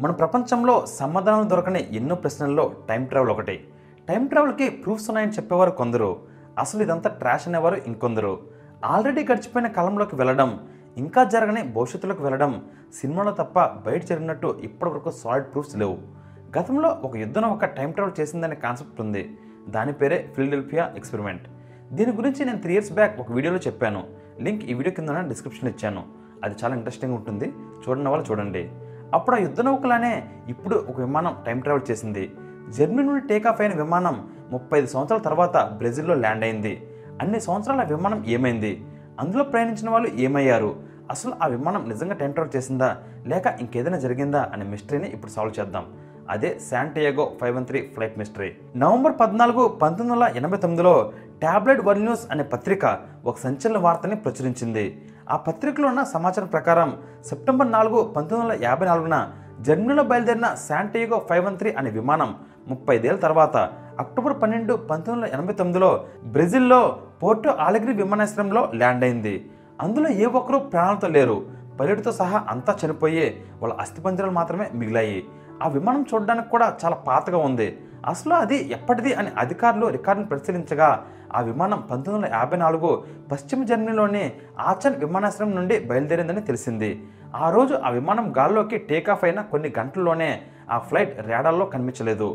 మన ప్రపంచంలో సమాధానం దొరకని ఎన్నో ప్రశ్నల్లో టైం ట్రావెల్ ఒకటి. టైం ట్రావెల్కి ప్రూఫ్స్ ఉన్నాయని చెప్పేవారు కొందరు. అసలు ఇదంతా ట్రాష్ అనేవారు ఇంకొందరు. ఆల్రెడీ గడిచిపోయిన కాలంలోకి వెళ్ళడం ఇంకా జరగని భవిష్యత్తులోకి వెళ్ళడం సినిమాలో తప్ప బయట జరిగినట్టు ఇప్పటివరకు సాలిడ్ ప్రూఫ్స్ లేవు. గతంలో ఒక యుద్ధం ఒక టైం ట్రావెల్ చేసిందనే కాన్సెప్ట్ ఉంది. దాని పేరే ఫిలిడెల్ఫియా ఎక్స్పెరిమెంట్. దీని గురించి నేను త్రీ ఇయర్స్ బ్యాక్ ఒక వీడియోలో చెప్పాను. లింక్ ఈ వీడియో కింద డిస్క్రిప్షన్ ఇచ్చాను. అది చాలా ఇంట్రెస్టింగ్ ఉంటుంది. చూడని వాళ్ళు చూడండి. అప్పుడు ఆ యుద్ధ నౌకలానే ఇప్పుడు ఒక విమానం టైం ట్రావెల్ చేసింది. జర్మనీ నుండి టేక్ ఆఫ్ అయిన విమానం ముప్పై ఐదు సంవత్సరాల తర్వాత బ్రెజిల్లో ల్యాండ్ అయింది. అన్ని సంవత్సరాల విమానం ఏమైంది? అందులో ప్రయాణించిన వాళ్ళు ఏమయ్యారు? అసలు ఆ విమానం నిజంగా టైం ట్రావెల్ చేసిందా? లేక ఇంకేదైనా జరిగిందా? అనే మిస్టరీని ఇప్పుడు సాల్వ్ చేద్దాం. అదే Santiago five one three flight mystery. November పద్నాలుగు పంతొమ్మిది వందల ఎనభై తొమ్మిదిలో టాబ్లెట్ వరల్డ్ న్యూస్ అనే పత్రిక ఒక సంచలన వార్తని ప్రచురించింది. ఆ పత్రికలో ఉన్న సమాచారం ప్రకారం సెప్టెంబర్ నాలుగు పంతొమ్మిది వందల యాభై నాలుగున జర్మనీలో బయలుదేరిన శాంటియాగో ఫైవ్ వన్ త్రీ అనే విమానం ముప్పై ఐదేళ్ళ తర్వాత అక్టోబర్ పన్నెండు పంతొమ్మిది వందల ఎనభై తొమ్మిదిలో బ్రెజిల్లో పోర్టో ఆలగిరి విమానాశ్రయంలో ల్యాండ్ అయింది. అందులో ఏ ఒక్కరూ ప్రాణాలతో లేరు. పైలట్తో సహా అంతా చనిపోయి వాళ్ళ అస్థిపంజరాలు మాత్రమే మిగిలాయి. ఆ విమానం చూడడానికి కూడా చాలా పాతగా ఉంది. అసలు అది ఎప్పటిది అని అధికారులు రికార్డును పరిశీలించగా ఆ విమానం పంతొమ్మిది వందల యాభై నాలుగు పశ్చిమ జర్మనీలోని ఆచన్ విమానాశ్రయం నుండి బయలుదేరిందని తెలిసింది. ఆ రోజు ఆ విమానం గాల్లోకి టేకాఫ్ అయిన కొన్ని గంటల్లోనే ఆ ఫ్లైట్ రేడాల్లో కనిపించలేదు.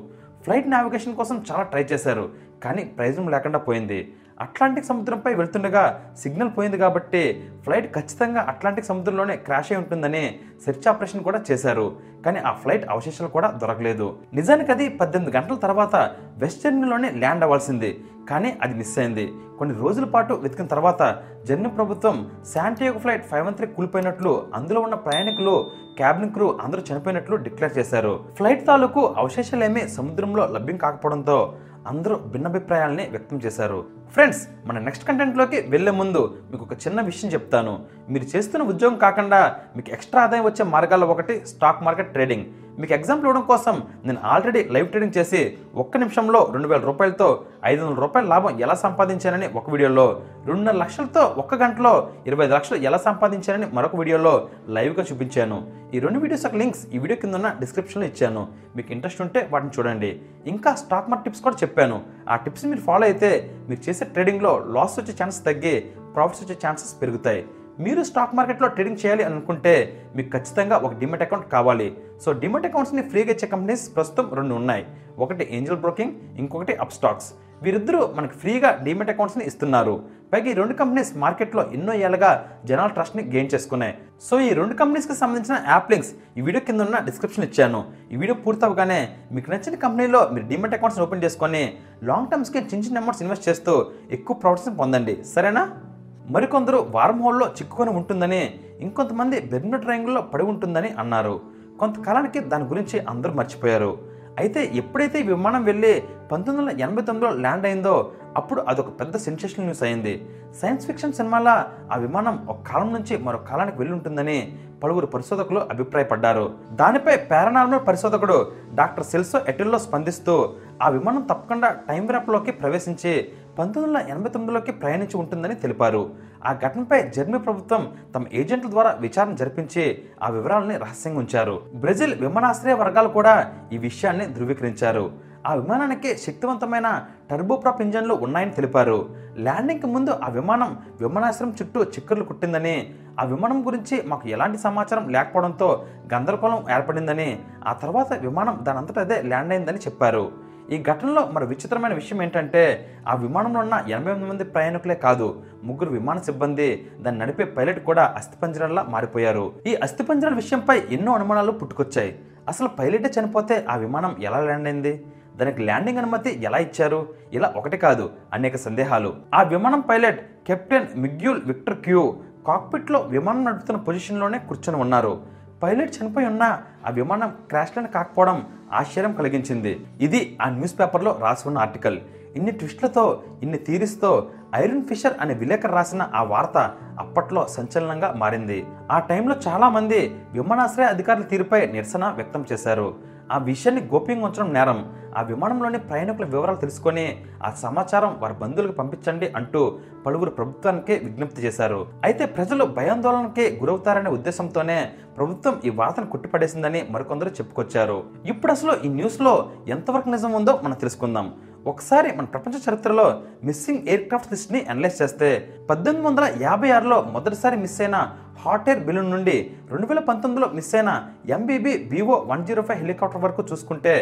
ఫ్లైట్ నావిగేషన్ కోసం చాలా ట్రై చేశారు కానీ ప్రయోజనం లేకుండా పోయింది. అట్లాంటిక్ సముద్రంపై వెళ్తుండగా సిగ్నల్ పోయింది కాబట్టి ఫ్లైట్ ఖచ్చితంగా అట్లాంటిక్ సముద్రంలోనే క్రాష్ అయి ఉంటుందని సెర్చ్ ఆపరేషన్ కూడా చేశారు. కానీ ఆ ఫ్లైట్ అవశేషాలు కూడా దొరకలేదు. నిజానికి అది పద్దెనిమిది గంటల తర్వాత వెస్టర్న్లోనే ల్యాండ్ అవ్వాల్సింది. కానీ అది మిస్ అయింది. కొన్ని రోజుల పాటు వెతికిన తర్వాత జర్మనీ ప్రభుత్వం Santiago flight five one three కూలిపోయినట్లు అందులో ఉన్న ప్రయాణికులు క్యాబిన్ క్రూ అందరూ చనిపోయినట్లు డిక్లేర్ చేశారు. ఫ్లైట్ తాలూకు అవశేషాలేమీ సముద్రంలో లభ్యం కాకపోవడంతో అందరూ భిన్నాభిప్రాయాల్ని వ్యక్తం చేశారు. ఫ్రెండ్స్ మన నెక్స్ట్ కంటెంట్లోకి వెళ్ళే ముందు మీకు ఒక చిన్న విషయం చెప్తాను. మీరు చేస్తున్న ఉద్యోగం కాకుండా మీకు ఎక్స్ట్రా ఆదాయం వచ్చే మార్గాల్లో ఒకటి స్టాక్ మార్కెట్ ట్రేడింగ్ మీకు ఎగ్జాంపుల్ ఇవ్వడం కోసం నేను ఆల్రెడీ లైవ్ ట్రేడింగ్ చేసి ఒక్క నిమిషంలో రెండు వేల రూపాయలతో ఐదు వందల రూపాయల లాభం ఎలా సంపాదించానని ఒక వీడియోలో రెండున్నర లక్షలతో ఒక్క గంటలో ఇరవై ఐదు లక్షలు ఎలా సంపాదించానని మరొక వీడియోలో లైవ్గా చూపించాను. ఈ రెండు వీడియోస్ యొక్క లింక్స్ ఈ వీడియో కింద ఉన్న డిస్క్రిప్షన్లో ఇచ్చాను. మీకు ఇంట్రెస్ట్ ఉంటే వాటిని చూడండి. ఇంకా స్టాక్ మార్కెట్ టిప్స్ కూడా చెప్పాను. ఆ టిప్స్ మీరు ఫాలో అయితే మీరు చేసే ట్రేడింగ్లో లాస్ వచ్చే ఛాన్సెస్ తగ్గి ప్రాఫిట్స్ వచ్చే ఛాన్సెస్ పెరుగుతాయి. మీరు స్టాక్ మార్కెట్లో ట్రేడింగ్ చేయాలి అనుకుంటే మీకు ఖచ్చితంగా ఒక డిమెట్ అకౌంట్ కావాలి. సో డిమెట్ అకౌంట్స్ని ఫ్రీగా ఇచ్చే కంపెనీస్ ప్రస్తుతం రెండు ఉన్నాయి. ఒకటి ఏంజల్ బ్రోకింగ్ ఇంకొకటి అప్ స్టాక్స్ వీరిద్దరూ మనకు ఫ్రీగా డిమెట్ అకౌంట్స్ని ఇస్తున్నారు. పైగా ఈ రెండు కంపెనీస్ మార్కెట్లో ఎన్నో ఏళ్ళగా జనాల ట్రస్ట్ని గెయిన్ చేసుకున్నాయి. సో ఈ రెండు కంపెనీస్కి సంబంధించిన యాప్ లింక్స్ ఈ వీడియో కింద ఉన్న డిస్క్రిప్షన్ ఇచ్చాను. ఈ వీడియో పూర్తవగానే మీకు నచ్చిన కంపెనీలో మీరు డిమెట్ అకౌంట్స్ ఓపెన్ చేసుకొని లాంగ్ టర్మ్స్కి చిన్న చిన్న అమౌంట్స్ ఇన్వెస్ట్ చేస్తూ ఎక్కువ ప్రాఫిట్స్ని పొందండి. సరేనా? మరికొందరు వారం హోల్లో చిక్కుకొని ఉంటుందని ఇంకొంతమంది బెర్మిడ్ ట్రయాంగిల్లో పడి ఉంటుందని అన్నారు. కొంతకాలానికి దాని గురించి అందరూ మర్చిపోయారు. అయితే ఎప్పుడైతే ఈ విమానం వెళ్ళి పంతొమ్మిది వందల ఎనభై తొమ్మిదిలో ల్యాండ్ అయిందో అప్పుడు అదొక పెద్ద సెన్సేషనల్ న్యూస్ అయింది. సైన్స్ ఫిక్షన్ సినిమాలో ఆ విమానం ఒక కాలం నుంచి మరో కాలానికి వెళ్ళి ఉంటుందని పలువురు పరిశోధకులు అభిప్రాయపడ్డారు. దానిపై పారానార్మల్ పరిశోధకుడు డాక్టర్ సెల్సో ఎటిల్లో స్పందిస్తూ ఆ విమానం తప్పకుండా టైం ర్యాప్లోకి ప్రవేశించి పంతొమ్మిది వందల ఎనభై తొమ్మిదిలోకి ప్రయాణించి ఉంటుందని తెలిపారు. ఆ ఘటనపై జర్మనీ ప్రభుత్వం తమ ఏజెంట్ల ద్వారా విచారణ జరిపించి ఆ వివరాలని రహస్యంగా ఉంచారు. బ్రెజిల్ విమానాశ్రయ వర్గాలు కూడా ఈ విషయాన్ని ధృవీకరించారు. ఆ విమానానికి శక్తివంతమైన టర్బోప్రాప్ ఇంజన్లు ఉన్నాయని తెలిపారు. ల్యాండింగ్కి ముందు ఆ విమానం విమానాశ్రయం చుట్టూ చిక్కర్లు కుట్టిందని ఆ విమానం గురించి మాకు ఎలాంటి సమాచారం లేకపోవడంతో గందరగోళం ఏర్పడిందని ఆ తర్వాత విమానం దానంతట అదే ల్యాండ్ అయిందని చెప్పారు. ఈ ఘటనలో మరి విచిత్రమైన విషయం ఏంటంటే ఆ విమానంలో ఉన్న ఎనభై ఎనిమిది మంది ప్రయాణికులే కాదు ముగ్గురు విమాన సిబ్బంది దాన్ని నడిపే పైలట్ కూడా అస్థిపంజరాల్లా మారిపోయారు. ఈ అస్థిపంజరాల విషయంపై ఎన్నో అనుమానాలు పుట్టుకొచ్చాయి. అసలు పైలటే చనిపోతే ఆ విమానం ఎలా ల్యాండ్ అయింది? దానికి ల్యాండింగ్ అనుమతి ఎలా ఇచ్చారు? ఇలా ఒకటి కాదు అనేక సందేహాలు. ఆ విమానం pilot captain Miguel Victor queue కాక్పిట్లో విమానం నడుపుతున్న పొజిషన్లోనే కూర్చొని ఉన్నారు. పైలట్ చనిపోయి ఉన్నా ఆ విమానం క్రాష్లను కాకపోవడం ఆశ్చర్యం కలిగించింది. ఇది ఆ న్యూస్ పేపర్లో రాసి ఉన్న ఆర్టికల్. ఇన్ని ట్విస్ట్లతో ఇన్ని థీరీస్తో ఐరన్ ఫిషర్ అనే విలేకరు రాసిన ఆ వార్త అప్పట్లో సంచలనంగా మారింది. ఆ టైంలో చాలా మంది విమానాశ్రయ అధికారుల తీరుపై నిరసన వ్యక్తం చేశారు. ఆ విషయాన్ని గోప్యంగా ఉంచడం నేరం. ఆ విమానంలోని ప్రయాణికుల వివరాలు తెలుసుకొని ఆ సమాచారం వారి బంధువులకు పంపించండి అంటూ పలువురు ప్రభుత్వానికి విజ్ఞప్తి చేశారు. అయితే ప్రజలు భయాందోళనకి గురవుతారనే ఉద్దేశంతోనే ప్రభుత్వం ఈ వార్తను కొట్టిపడేసిందని మరికొందరు చెప్పుకొచ్చారు. ఇప్పుడు అసలు ఈ న్యూస్లో ఎంతవరకు నిజం ఉందో మనం తెలుసుకుందాం. ఒకసారి మన ప్రపంచ చరిత్రలో మిస్సింగ్ ఎయిర్ క్రాఫ్ట్ లిస్ట్ని అనలైజ్ చేస్తే పద్దెనిమిది వందల యాభై ఆరులో మొదటిసారి మిస్ అయిన హాట్ ఎయిర్ బెలూన్ నుండి రెండు వేల పంతొమ్మిదిలో మిస్ అయిన MBB BO one zero five helicopter వరకు చూసుకుంటే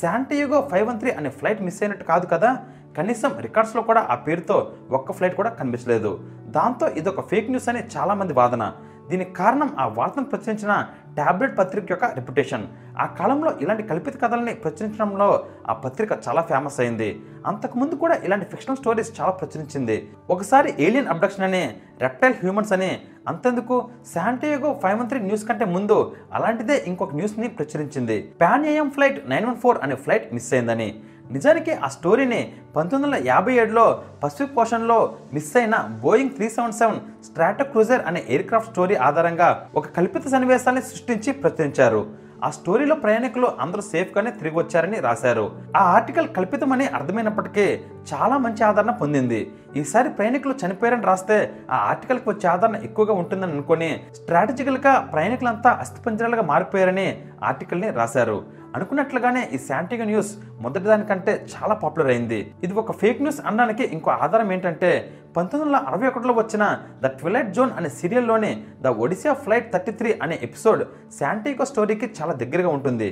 శాంటియోగో ఫైవ్ వన్ త్రీ అనే ఫ్లైట్ మిస్ అయినట్టు కాదు కదా? కనీసం రికార్డ్స్లో కూడా ఆ పేరుతో ఒక్క ఫ్లైట్ కూడా కనిపించలేదు. దాంతో ఇదొక ఫేక్ న్యూస్ అని చాలామంది వాదన. దీనికి కారణం ఆ వార్తను ప్రచురించిన టాబ్లెట్ పత్రిక యొక్క రెప్యుటేషన్ ఆ కాలంలో ఇలాంటి కల్పిత కథల్ని ప్రచురించడంలో ఆ పత్రిక చాలా ఫేమస్ అయింది. అంతకుముందు కూడా ఇలాంటి ఫిక్షనల్ స్టోరీస్ చాలా ప్రచురించింది. ఒకసారి ఏలియన్ అబ్డక్షన్ అని రెప్టైల్ హ్యూమన్స్ అని అంతెందుకు? Santiago five one three news కంటే ముందు అలాంటిదే ఇంకొక న్యూస్ని ప్రచురించింది. Pan Am flight nine one four అనే ఫ్లైట్ మిస్ అయిందని. నిజానికి ఆ స్టోరీని పంతొమ్మిది వందల యాభై ఏడులో పసిఫిక్ పోషన్లో మిస్ అయిన Boeing three seven seven Stratocruiser అనే ఎయిర్ క్రాఫ్ట్ స్టోరీ ఆధారంగా ఒక కల్పిత సన్నివేశాన్ని సృష్టించి ప్రచురించారు. ఆ స్టోరీలో ప్రయాణికులు అందరూ సేఫ్గానే తిరిగి వచ్చారని రాశారు. ఆ ఆర్టికల్ కల్పితమని అర్థమైనప్పటికీ చాలా మంచి ఆదరణ పొందింది. ఈసారి ప్రయాణికులు చనిపోయారని రాస్తే ఆ ఆర్టికల్కి వచ్చే ఆదరణ ఎక్కువగా ఉంటుందని అనుకుని స్ట్రాటజికల్గా ప్రయాణికులంతా అస్థిపంజరాలుగా మారిపోయారని ఆర్టికల్ని రాశారు. అనుకున్నట్లుగానే ఈ శాంటిగో న్యూస్ మొదటి దానికంటే చాలా పాపులర్ అయింది. ఇది ఒక ఫేక్ న్యూస్ అనడానికి ఇంకో ఆధారం ఏంటంటే పంతొమ్మిది వందల అరవై ఒకటిలో వచ్చిన ద ట్విలైట్ జోన్ అనే సీరియల్లోని the Odyssey flight thirty three అనే ఎపిసోడ్ శాంటిగో స్టోరీకి చాలా దగ్గరగా ఉంటుంది.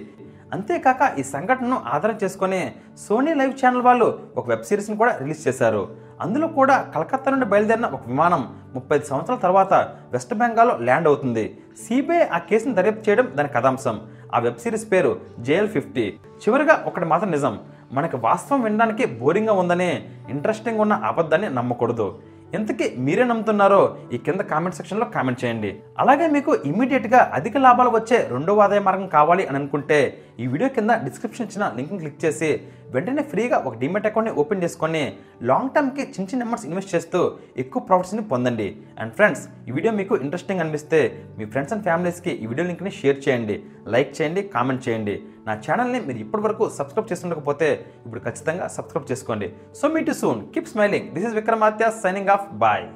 అంతేకాక ఈ సంఘటనను ఆధారం చేసుకొని సోనీ లైవ్ ఛానల్ వాళ్ళు ఒక వెబ్ సిరీస్ని కూడా రిలీజ్ చేశారు. అందులో కూడా కలకత్తా నుండి బయలుదేరిన ఒక విమానం ముప్పై సంవత్సరాల తర్వాత వెస్ట్ బెంగాల్లో ల్యాండ్ అవుతుంది. సిబిఐ ఆ కేసును దర్యాప్తు చేయడం దాని కథాంశం. ఆ వెబ్ సిరీస్ పేరు జేఎల్ ఫిఫ్టీ. చివరిగా ఒకటి మాత్రం నిజం. మనకి వాస్తవం వినడానికి బోరింగ్గా ఉందని ఇంట్రెస్టింగ్ ఉన్న అబద్ధాన్ని నమ్మకూడదు. ఎంతకీ మీరే నమ్ముతున్నారో ఈ కింద కామెంట్ సెక్షన్లో కామెంట్ చేయండి. అలాగే మీకు ఇమీడియట్గా అధిక లాభాలు వచ్చే రెండవ ఆదాయ మార్గం కావాలి అని అనుకుంటే ఈ వీడియో కింద డిస్క్రిప్షన్ ఇచ్చిన లింక్ని క్లిక్ చేసి వెంటనే ఫ్రీగా ఒక డిమెట్ అకౌంట్ని ఓపెన్ చేసుకొని లాంగ్ టర్మ్కి చిన్న చిన్న అమౌంట్స్ ఇన్వెస్ట్ చేస్తూ ఎక్కువ ప్రాఫిట్స్ని పొందండి. అండ్ ఫ్రెండ్స్ ఈ వీడియో మీకు ఇంట్రెస్టింగ్ అనిపిస్తే మీ ఫ్రెండ్స్ అండ్ ఫ్యామిలీస్కి ఈ వీడియో లింక్ని షేర్ చేయండి. లైక్ చేయండి కామెంట్ చేయండి. నా ఛానల్ని మీరు ఇప్పటివరకు సబ్స్క్రైబ్ చేసుకుండకపోతే ఇప్పుడు ఖచ్చితంగా సబ్స్క్రైబ్ చేసుకోండి. So meet you soon keep smiling this is Vikramatya signing off bye